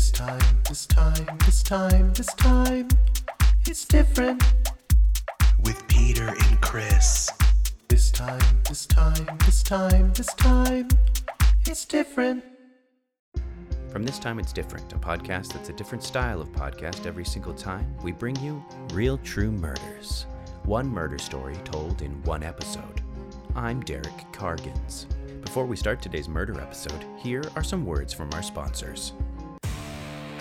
This time, this time, this time, this time, it's different. With Peter and Chris. This time, this time, this time, this time, it's different. From This Time It's Different, a podcast that's a different style of podcast every single time, we bring you real true murders. One murder story told in one episode. I'm Derek Cargins. Before we start today's murder episode, here are some words from our sponsors.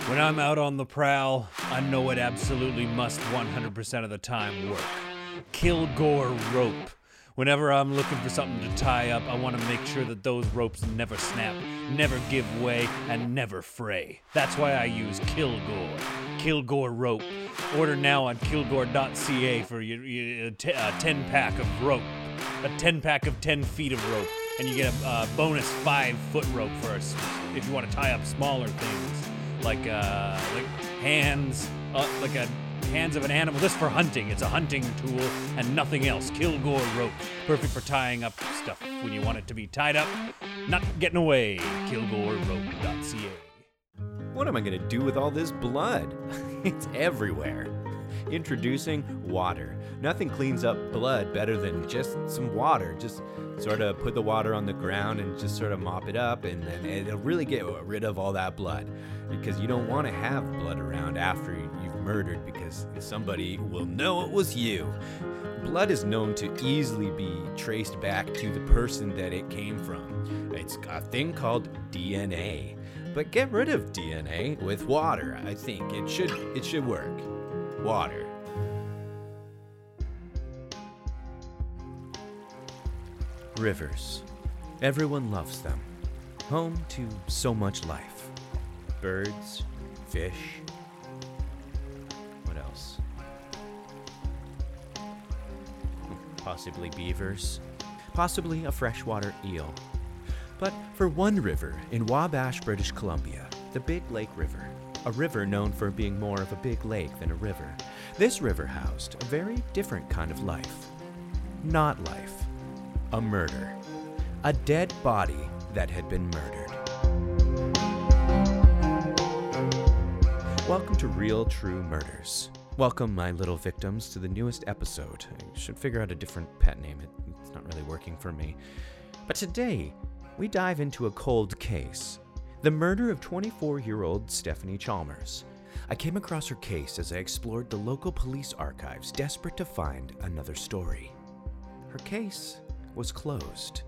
When I'm out on the prowl, I know it absolutely must 100% of the time work. Kilgore rope. Whenever I'm looking for something to tie up, I want to make sure that those ropes never snap, never give way, and never fray. That's why I use Kilgore. Kilgore rope. Order now on kilgore.ca for your, your t- uh, 10 pack of rope. A 10 pack of 10 feet of rope. And you get a uh, bonus 5 foot rope for us if you want to tie up smaller things like uh, like hands, uh, like a hands of an animal. This for hunting. It's a hunting tool and nothing else. Kilgore rope, perfect for tying up stuff when you want it to be tied up, not getting away. KilgoreRope.ca. What am I to do with all this blood? it's everywhere. Introducing water. Nothing cleans up blood better than just some water. Just sort of put the water on the ground and just sort of mop it up, and then it'll really get rid of all that blood. Because you don't want to have blood around after you've murdered, because somebody will know it was you. Blood is known to easily be traced back to the person that it came from. It's a thing called DNA. But get rid of DNA with water. I think it should it should work. Water. Rivers. Everyone loves them. Home to so much life. Birds, fish. What else? Possibly beavers. Possibly a freshwater eel. But for one river in Wabash, British Columbia, the Big Lake River, a river known for being more of a big lake than a river, this river housed a very different kind of life. Not life, a murder. A dead body that had been murdered. Welcome to Real True Murders. Welcome, my little victims, to the newest episode. I should figure out a different pet name. It's not really working for me. But today, we dive into a cold case the murder of 24 year old Stephanie Chalmers. I came across her case as I explored the local police archives, desperate to find another story. Her case was closed.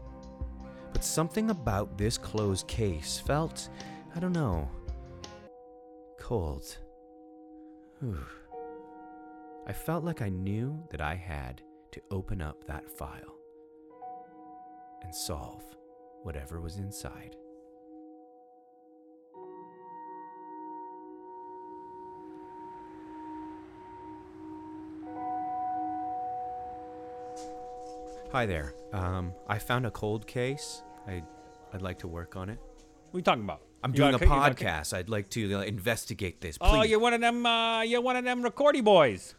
But something about this closed case felt, I don't know, cold. Whew. I felt like I knew that I had to open up that file and solve whatever was inside. Hi there. Um, I found a cold case. I, I'd like to work on it. What are you talking about? I'm You doing a got ca- you got ca- podcast. I'd like to uh, investigate this. Please. Oh, you're one of them. Uh, you're one of them recordy boys.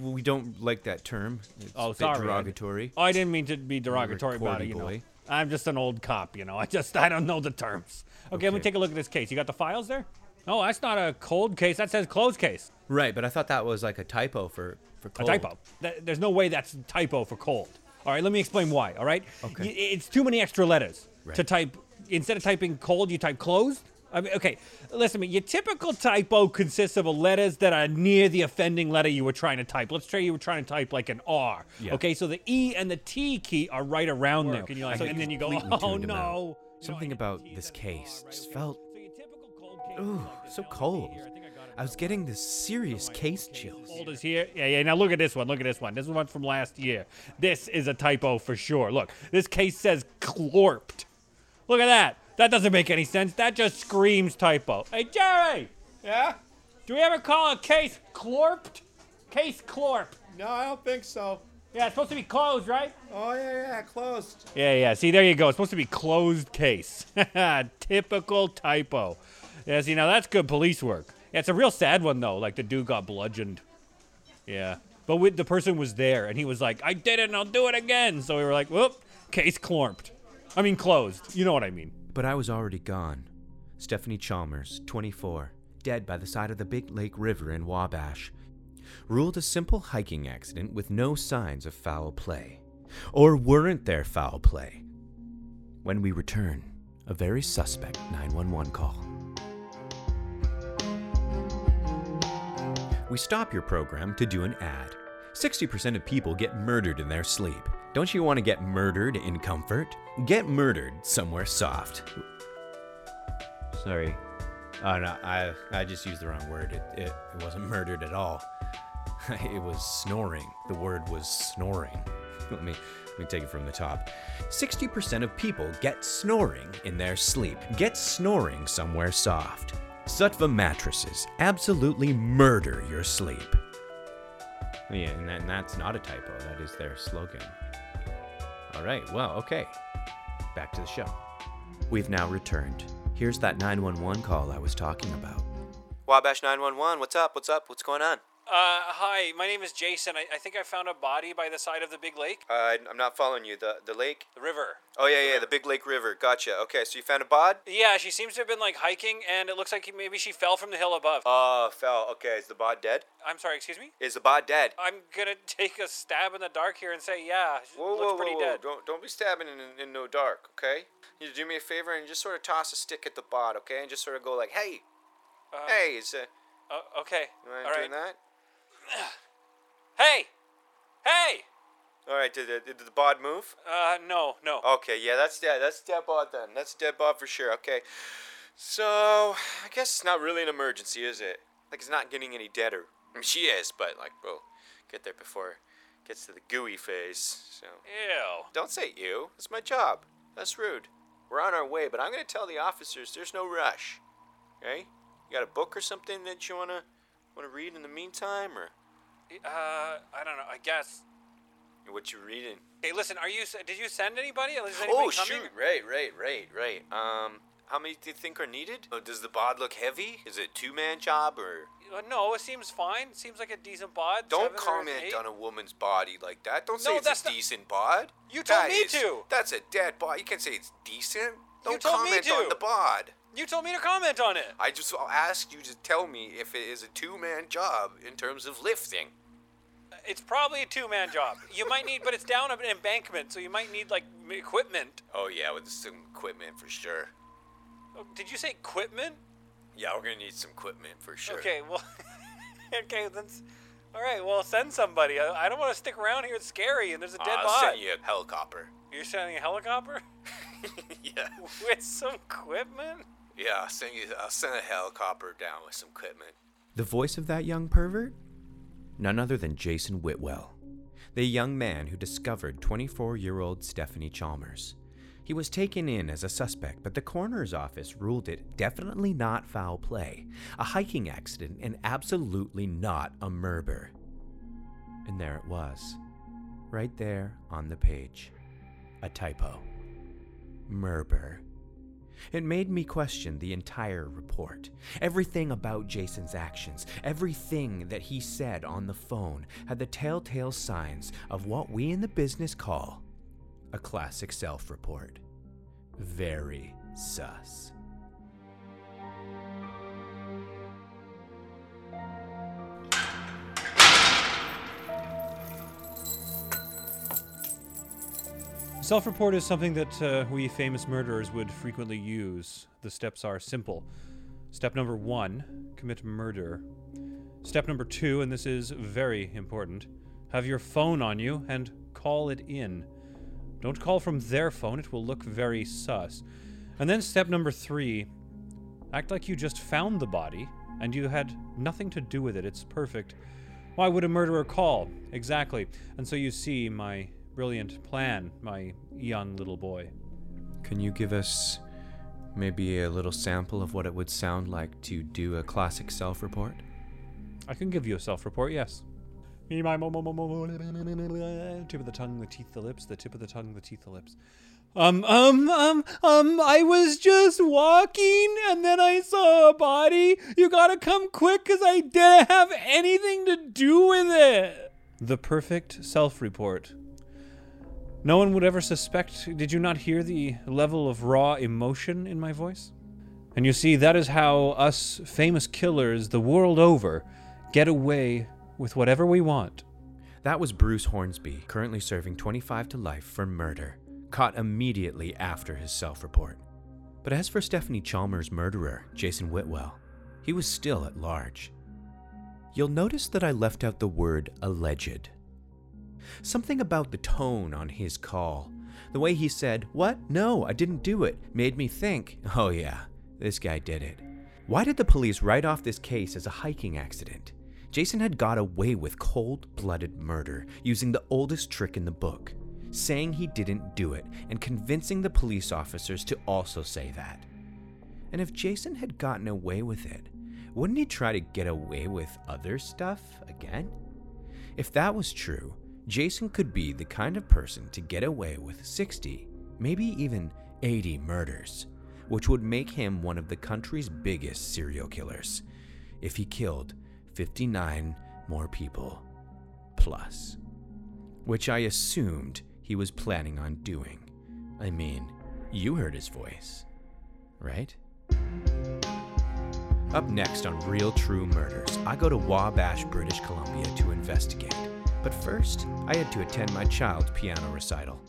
We don't like that term. It's Oh, a bit sorry. derogatory. Oh, I didn't mean to be derogatory about it. You know, boy. I'm just an old cop. You know, I just I don't know the terms. Okay, let me Okay. take a look at this case. You got the files there? Oh, that's not a cold case. That says closed case. Right, but I thought that was like a typo for for A typo. That, there's no way that's a typo for cold. All right, let me explain why. All right. Okay. Y- it's too many extra letters to type. Instead of typing cold, you type closed. I mean, okay, listen to me. Your typical typo consists of letters that are near the offending letter you were trying to type. Let's say you were trying to type like an R. Yeah. Okay, so the E and the T key are right around there. You're I like, and then you go, oh tuned him out. no. Something about this case right just felt. So your typical cold case is ooh so Now, let me see cold. Here. I think I got it I was getting this serious case chills. Cold is here. Yeah, yeah. Now look at this one. Look at this one. This is one from last year. This is a typo for sure. Look, this case says clorped. Look at that. That doesn't make any sense. That just screams typo. Hey, Jerry. Yeah? Do we ever call a case clorped? Case clorp. No, I don't think so. Yeah, it's supposed to be closed, right? Oh, yeah, yeah, closed. Yeah, yeah. See, there you go. It's supposed to be closed case. Typical typo. Yeah, see, now that's good police work. Yeah, it's a real sad one though. Like the dude got bludgeoned. Yeah, but with, the person was there, and he was like, "I did it, and I'll do it again." So we were like, "Whoop, case clorped." I mean, closed. You know what I mean? But I was already gone. Stephanie Chalmers, 24, dead by the side of the Big Lake River in Wabash. Ruled a simple hiking accident with no signs of foul play. Or weren't there foul play? When we return, a very suspect 911 call. We stop your program to do an ad. 60% of people get murdered in their sleep. Don't you want to get murdered in comfort? Get murdered somewhere soft. Sorry. Oh no, I I just used the wrong word. It it, it wasn't murdered at all. it was snoring. The word was snoring. Let me let me take it from the top. 60% of people get snoring in their sleep. Get snoring somewhere soft. Saatva mattresses absolutely murder your sleep. Yeah, and, that, and that's not a typo. That is their slogan. All right, well, okay. Back to the show. We've now returned. Here's that 911 call I was talking about. Wabash 911, what's up? What's up? What's going on? Uh, hi, my name is Jason. I, I think I found a body by the side of the big lake. Uh, I'm not following you. The the lake? The river. Oh yeah, yeah, the Big Lake River. Gotcha. Okay, so you found a bod? Yeah, she seems to have been like hiking, and it looks like maybe she fell from the hill above. Oh, fell. Okay, is the bod dead? I'm sorry, excuse me? Is the bod dead? I'm gonna take a stab in the dark here and say, yeah, Whoa, looks whoa, pretty whoa, whoa. dead. Don't don't be stabbing in, in, no dark, okay? You do me a favor and just sort of toss a stick at the bod, okay? And just sort of go like, hey, Uh, hey, is uh, uh, okay. you mind All doing right. that? Hey! Hey! All right, did the, did the bod move? Uh, no, no. Okay, yeah, that's dead. That's dead bod then. That's dead bod for sure. Okay, so I guess it's not really an emergency, is it? Like it's not getting any deader. I mean, she is, but like we'll get there before it gets to the gooey phase. So Ew. don't say you. It's my job. That's rude. We're on our way, but I'm gonna tell the officers there's no rush. Okay? You got a book or something that you wanna wanna read in the meantime, or Uh, I don't know. I guess. what you reading? Hey, listen. Are you? Did you send anybody? Is anybody Oh coming? shoot! Right, right, right, right. Um, how many do you think are needed? Oh, does the bod look heavy? Is it a two-man job or? Uh, no, it seems fine. Seems like a decent bod. Don't seven or an comment on a woman's body like that. Don't say No, it's a not- decent bod. You told That me is- to. That's a dead bod. You can't say it's decent. Don't told me comment to. on the bod. You told me to comment on it. I just asked you to tell me if it is a two-man job in terms of lifting. It's probably a two-man job. You might need, but it's down an embankment, so you might need like equipment. Oh yeah, with some equipment for sure. Oh, Did you say equipment? Yeah, we're gonna need some equipment for sure. Okay, well, okay, that's all right. Well, send somebody. I, I don't want to stick around here. It's scary, and there's a dead I'll body. send you a helicopter. You're sending a helicopter yeah. with some equipment? Yeah, I'll send you. I'll send a helicopter down with some equipment. The voice of that young pervert? None other than Jason Whitwell, the young man who discovered 24 year old Stephanie Chalmers. He was taken in as a suspect, but the coroner's office ruled it definitely not foul play, a hiking accident, and absolutely not a murder. And there it was, right there on the page. A typo. Murder. It made me question the entire report. Everything about Jason's actions, everything that he said on the phone had the telltale signs of what we in the business call a classic self report. Very sus. Self report is something that uh, we famous murderers would frequently use. The steps are simple. Step number one commit murder. Step number two, and this is very important, have your phone on you and call it in. Don't call from their phone, it will look very sus. And then step number three act like you just found the body and you had nothing to do with it. It's perfect. Why would a murderer call? Exactly. And so you see my brilliant plan, my young little boy. Can you give us maybe a little sample of what it would sound like to do a classic self report? I can give you a self report, yes. Me, my mo, mo, mo, mo, mo, tip of the tongue, the teeth, the lips, the tip of the tongue, the teeth, the lips. Um, um, um, um, I was just walking and then I saw a body. You gotta come quick because I didn't have anything to do with it. The perfect self report. No one would ever suspect. Did you not hear the level of raw emotion in my voice? And you see, that is how us famous killers the world over get away with whatever we want. That was Bruce Hornsby, currently serving 25 to life for murder, caught immediately after his self report. But as for Stephanie Chalmers' murderer, Jason Whitwell, he was still at large. You'll notice that I left out the word alleged. Something about the tone on his call, the way he said, What? No, I didn't do it, made me think, Oh, yeah, this guy did it. Why did the police write off this case as a hiking accident? Jason had got away with cold blooded murder using the oldest trick in the book, saying he didn't do it and convincing the police officers to also say that. And if Jason had gotten away with it, wouldn't he try to get away with other stuff again? If that was true, Jason could be the kind of person to get away with 60, maybe even 80 murders, which would make him one of the country's biggest serial killers if he killed 59 more people plus, which I assumed he was planning on doing. I mean, you heard his voice, right? Up next on Real True Murders, I go to Wabash, British Columbia to investigate. But first, I had to attend my child's piano recital.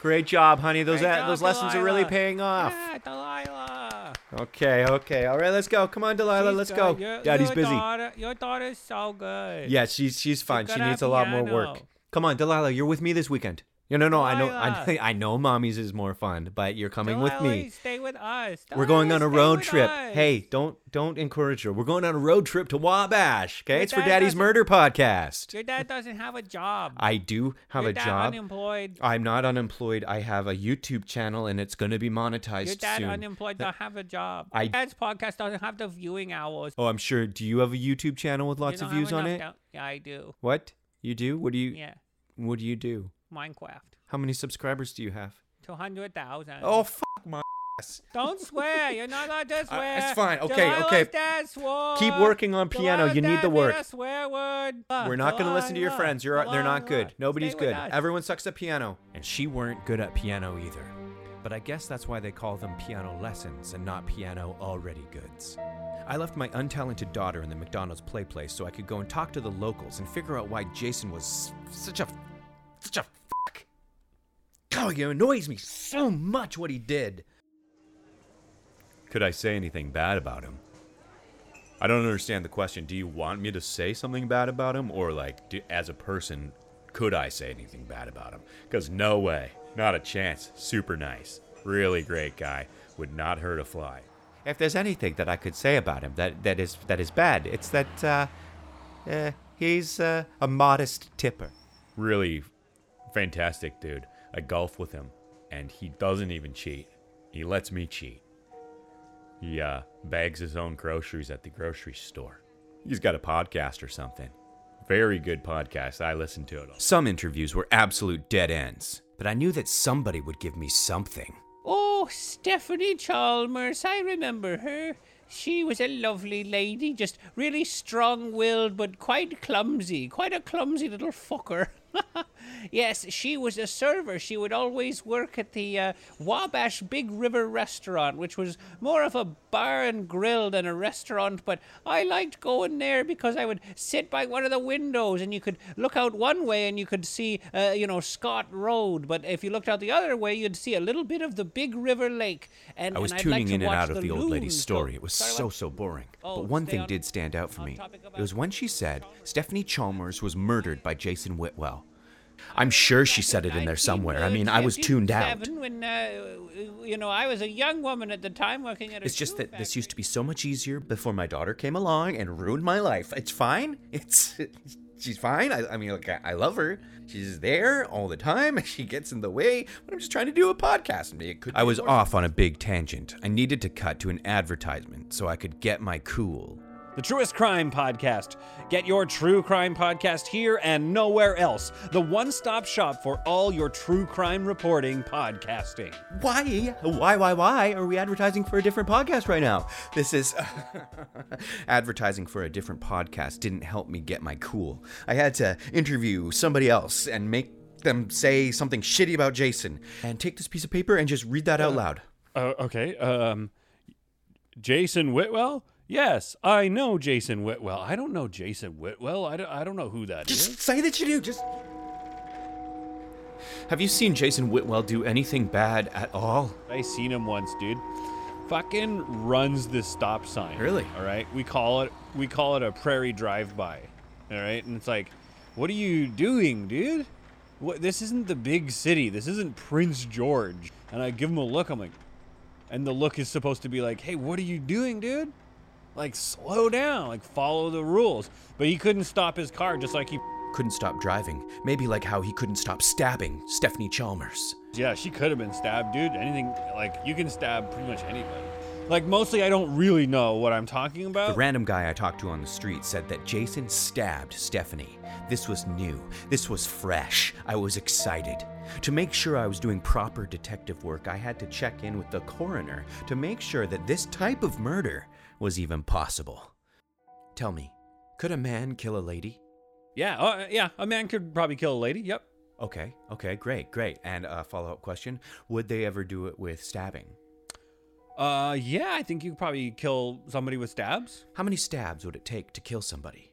Great job, honey. Those Great job, those lessons are really paying off. Yeah, Delilah. Okay, okay. All right, let's go. Come on, Delilah, She's let's good. go. Your- Daddy's your busy. Daughter, your daughter's so good. Yeah, she's she's fine. She needs a lot more work. Come on, Delilah, you're with me this weekend. No, no, no. I know, I. I know, mommy's is more fun, but you're coming with me. Stay with us. We're going on a road trip. Hey, don't don't encourage her. We're going on a road trip to Wabash. Okay, it's for Daddy's Murder Podcast. Your dad doesn't have a job. I do have your a dad job. unemployed. I'm not unemployed. I have a YouTube channel, and it's going to be monetized soon. Your dad soon. unemployed don't have a job. I- Your dad's podcast doesn't have the viewing hours. oh, I'm sure. Do you have a YouTube channel with lots of views on it? down- Yeah, I do. What you do? What do you? Yeah, What do you do? Minecraft. How many subscribers do you have? Two hundred thousand. Oh, fuck my ass. Don't swear. You're not allowed to swear. it's fine. Okay, Delilah's okay. Keep working on piano. You need the work. swear word. We're not going to listen to your Delilah, friends. You're they're not good. Nobody's stay good. Everyone sucks at piano. And she weren't good at piano either. But I guess that's why they call them piano lessons and not piano already goods. I left my untalented daughter in the McDonald's play place so I could go and talk to the locals and figure out why Jason was such a such a fuck. God, annoys me so much what he did. Could I say anything bad about him? I don't understand the question. Do you want me to say something bad about him, or like, do, as a person, could I say anything bad about him? Because no way, not a chance. Super nice, really great guy. Would not hurt a fly. If there's anything that I could say about him that, that is that is bad, it's that uh, uh, he's uh, a modest tipper. Really fantastic dude. I golf with him, and he doesn't even cheat. He lets me cheat. He uh, bags his own groceries at the grocery store. He's got a podcast or something. Very good podcast. I listen to it. all. Some interviews were absolute dead ends, but I knew that somebody would give me something. Oh, Stephanie Chalmers. I remember her. She was a lovely lady, just really strong willed, but quite clumsy. Quite a clumsy little fucker. yes, she was a server. She would always work at the uh, Wabash Big River restaurant, which was more of a bar and grill than a restaurant. But I liked going there because I would sit by one of the windows and you could look out one way and you could see, uh, you know, Scott Road. But if you looked out the other way, you'd see a little bit of the Big River Lake. And I was and tuning like in and out of the old lady's story. It was Sorry, so, so boring. Oh, but one thing on- did stand out for me. It was when she said Stephanie Chalmers was murdered by Jason Whitwell. I'm sure she said it in there somewhere. I mean, I was tuned out. When uh, you know, I was a young woman at the time working at a. It's just shoe that this used to be so much easier before my daughter came along and ruined my life. It's fine. It's she's fine. I, I mean, like I, I love her. She's there all the time. And she gets in the way. But I'm just trying to do a podcast. and it could I was off on a big tangent. I needed to cut to an advertisement so I could get my cool. The truest crime podcast. Get your true crime podcast here and nowhere else. The one stop shop for all your true crime reporting podcasting. Why? Why, why, why are we advertising for a different podcast right now? This is. advertising for a different podcast didn't help me get my cool. I had to interview somebody else and make them say something shitty about Jason. And take this piece of paper and just read that out loud. Uh, okay. Um, Jason Whitwell? Yes, I know Jason Whitwell. I don't know Jason Whitwell. I don't, I don't know who that is. Just say that you do. Just. Have you seen Jason Whitwell do anything bad at all? I seen him once, dude. Fucking runs this stop sign. Really? All right. We call it we call it a prairie drive-by. All right, and it's like, what are you doing, dude? What? This isn't the big city. This isn't Prince George. And I give him a look. I'm like, and the look is supposed to be like, hey, what are you doing, dude? Like, slow down. Like, follow the rules. But he couldn't stop his car, just like he. Couldn't stop driving. Maybe like how he couldn't stop stabbing Stephanie Chalmers. Yeah, she could have been stabbed, dude. Anything like you can stab pretty much anybody. Like mostly, I don't really know what I'm talking about. The random guy I talked to on the street said that Jason stabbed Stephanie. This was new. This was fresh. I was excited. To make sure I was doing proper detective work, I had to check in with the coroner to make sure that this type of murder was even possible. Tell me, could a man kill a lady? Yeah, uh, yeah, a man could probably kill a lady. Yep. Okay, okay, great, great. And a follow up question Would they ever do it with stabbing? Uh, yeah, I think you could probably kill somebody with stabs. How many stabs would it take to kill somebody?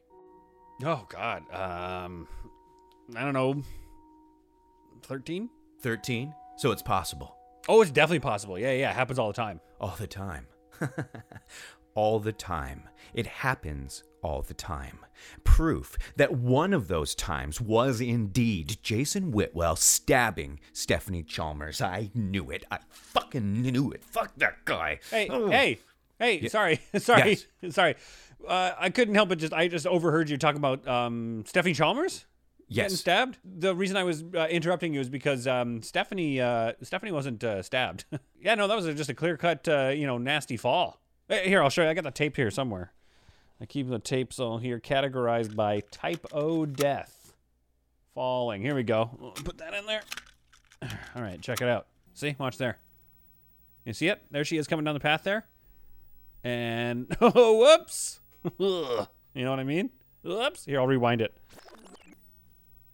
Oh God. Um, I don't know. Thirteen. 13? So it's possible. Oh, it's definitely possible. Yeah, yeah, it happens all the time. All the time. all the time. It happens all the time. Proof that one of those times was indeed Jason Whitwell stabbing Stephanie Chalmers. I knew it. I fucking knew it. Fuck that guy. Hey, Oh. hey, hey! Sorry, sorry, Yes. sorry. Uh, I couldn't help but just I just overheard you talk about um, Stephanie Chalmers getting stabbed. The reason I was uh, interrupting you is because um, Stephanie uh, Stephanie wasn't uh, stabbed. yeah, no, that was just a clear cut, uh, you know, nasty fall. Hey, Here, I'll show you. I got the tape here somewhere. I keep the tapes all here categorized by type O death. Falling. Here we go. Put that in there. All right, check it out. See? Watch there. You see it? There she is coming down the path there. And oh, whoops. You know what I mean? Whoops. Here, I'll rewind it.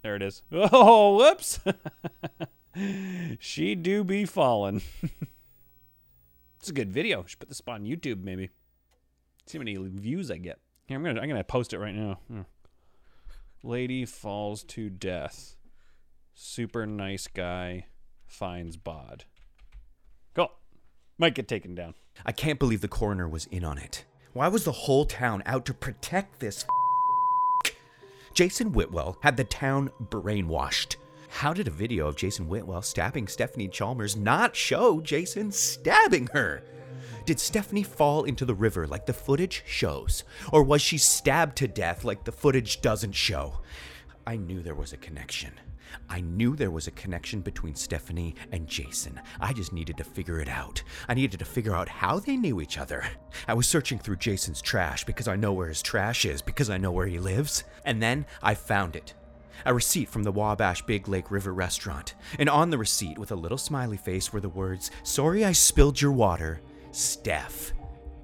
There it is. Oh, whoops. she do be falling. It's a good video. Should put this spot on YouTube maybe. See how many views I get. Here, I'm gonna I'm gonna post it right now. Here. Lady falls to death. Super nice guy finds bod. Go. Might get taken down. I can't believe the coroner was in on it. Why was the whole town out to protect this? Jason Whitwell had the town brainwashed. How did a video of Jason Whitwell stabbing Stephanie Chalmers not show Jason stabbing her? Did Stephanie fall into the river like the footage shows? Or was she stabbed to death like the footage doesn't show? I knew there was a connection. I knew there was a connection between Stephanie and Jason. I just needed to figure it out. I needed to figure out how they knew each other. I was searching through Jason's trash because I know where his trash is, because I know where he lives. And then I found it. A receipt from the Wabash Big Lake River restaurant. And on the receipt, with a little smiley face, were the words, Sorry I spilled your water, Steph.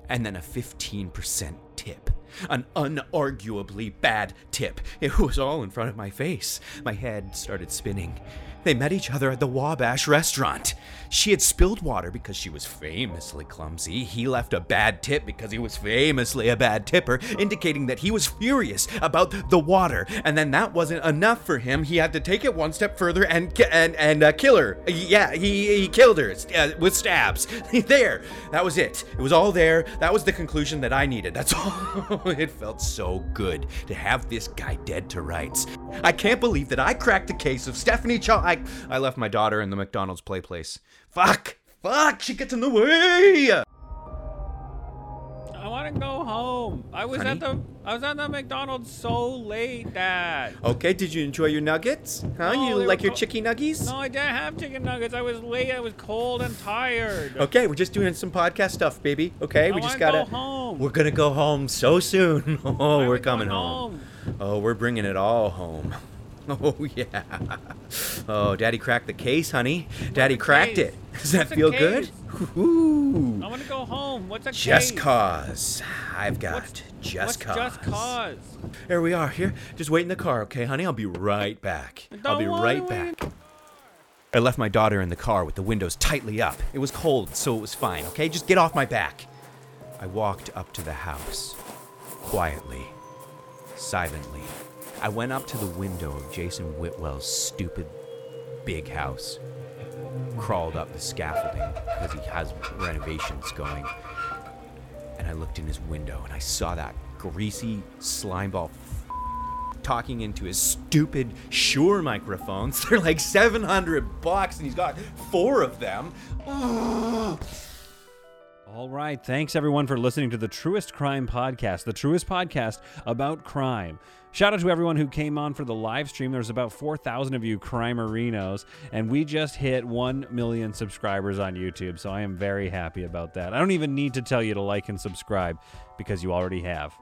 And then a 15% tip. An unarguably bad tip. It was all in front of my face. My head started spinning. They met each other at the Wabash restaurant. She had spilled water because she was famously clumsy. He left a bad tip because he was famously a bad tipper, indicating that he was furious about the water. And then that wasn't enough for him. He had to take it one step further and and and uh, kill her. Yeah, he he killed her uh, with stabs. there, that was it. It was all there. That was the conclusion that I needed. That's all. it felt so good to have this guy dead to rights. I can't believe that I cracked the case of Stephanie Chaw. I, I left my daughter in the McDonald's play place. Fuck! Fuck! She gets in the way! I want to go home. I was Honey? at the I was at the McDonald's so late, Dad. Okay, did you enjoy your nuggets? Huh? No, you like your co- chicky nuggies? No, I didn't have chicken nuggets. I was late. I was cold and tired. Okay, we're just doing some podcast stuff, baby. Okay, we just gotta. go home. We're gonna go home so soon. Oh, we're we coming going home. Oh, we're bringing it all home. Oh yeah. Oh, Daddy cracked the case, honey. Daddy cracked case? it. Does that What's feel good? Ooh. I want to go home. What's a Just case? cause. I've got What's, just what's cause. Just cause. Here we are. Here, just wait in the car, okay, honey? I'll be right back. I'll be right back. I left my daughter in the car with the windows tightly up. It was cold, so it was fine, okay? Just get off my back. I walked up to the house, quietly, silently. I went up to the window of Jason Whitwell's stupid big house, crawled up the scaffolding because he has renovations going, and I looked in his window and I saw that greasy slimeball talking into his stupid Shure microphones. They're like 700 bucks and he's got four of them. Oh, All right. Thanks, everyone, for listening to the Truest Crime Podcast, the truest podcast about crime. Shout out to everyone who came on for the live stream. There's about 4,000 of you crimerinos, and we just hit 1 million subscribers on YouTube, so I am very happy about that. I don't even need to tell you to like and subscribe because you already have.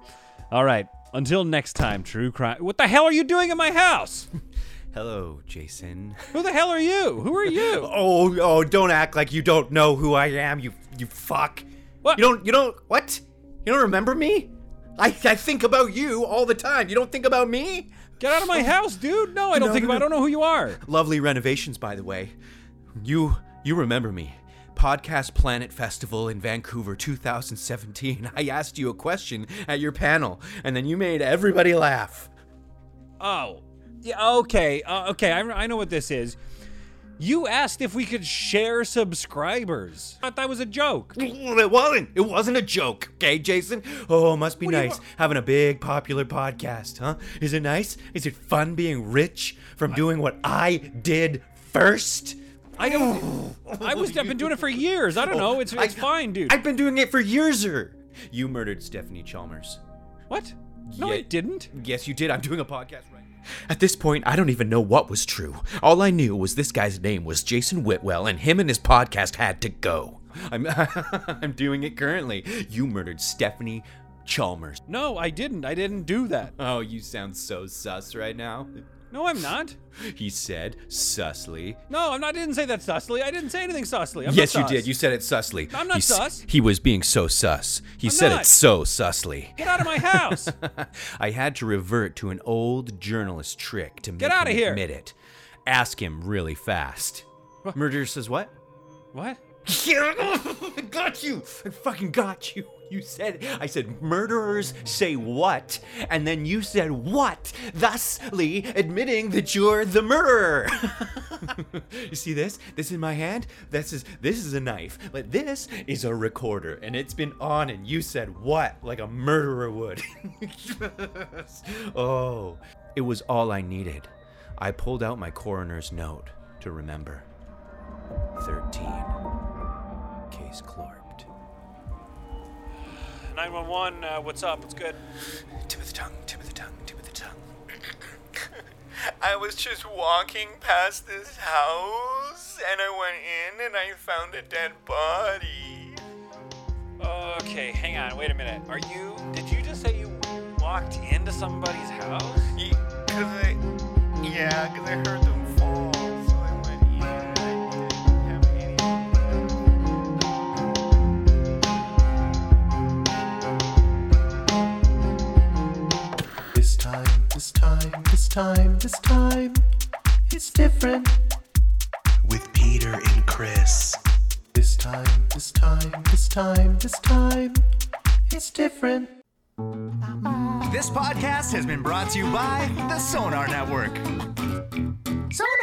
All right. Until next time, True Crime. What the hell are you doing in my house? Hello, Jason. Who the hell are you? Who are you? Oh, oh, don't act like you don't know who I am, you you fuck. What? You don't you don't what? You don't remember me? I, I think about you all the time. You don't think about me? Get out of my house, dude. No, I don't No, think no, about I don't know who you are. Lovely renovations, by the way. You you remember me. Podcast Planet Festival in Vancouver 2017. I asked you a question at your panel, and then you made everybody laugh. Oh, yeah. Okay. Uh, okay. I, I know what this is. You asked if we could share subscribers. I thought that was a joke. It wasn't. It wasn't a joke, okay, Jason? Oh, must be What nice having a big popular podcast, huh? Is it nice? Is it fun being rich from doing what I did first? I don't. I was. I've been doing it for years. I don't know. It's it's I- fine, dude. I've been doing it for years. -er. You murdered Stephanie Chalmers. what? No, Yeah. I didn't. Yes, you did. I'm doing a podcast right now. At this point, I don't even know what was true. All I knew was this guy's name was Jason Whitwell, and him and his podcast had to go. I'm, I'm doing it currently. You murdered Stephanie Chalmers. No, I didn't. I didn't do that. Oh, you sound so sus right now. No, I'm not. He said susly. No, I'm not. I didn't say that sussly. I didn't say anything sussly. I'm yes, not you sus. did. You said it susly. I'm not He s- sus. He was being so sus. He I'm said not. it so susly. Get out of my house. I had to revert to an old journalist trick to make Get outta him here. admit it. Ask him really fast. Murderer says what? what? I got you. I fucking got you. You said I said murderers say what, and then you said what, thusly admitting that you're the murderer. you see this? This in my hand? This is this is a knife, but this is a recorder, and it's been on, and you said what, like a murderer would. oh, it was all I needed. I pulled out my coroner's note to remember. Thirteen. Case clorped. 911. Uh, what's up? What's good? Tip of the tongue, tip of the tongue, tip of the tongue. I was just walking past this house and I went in and I found a dead body. Okay, hang on. Wait a minute. Are you? Did you just say you walked into somebody's house? Ye- Cause I, yeah, cause I heard them time, this time, this time, it's different. With Peter and Chris. This time, this time, this time, this time, it's different. This podcast has been brought to you by the Sonar Network. Sonar!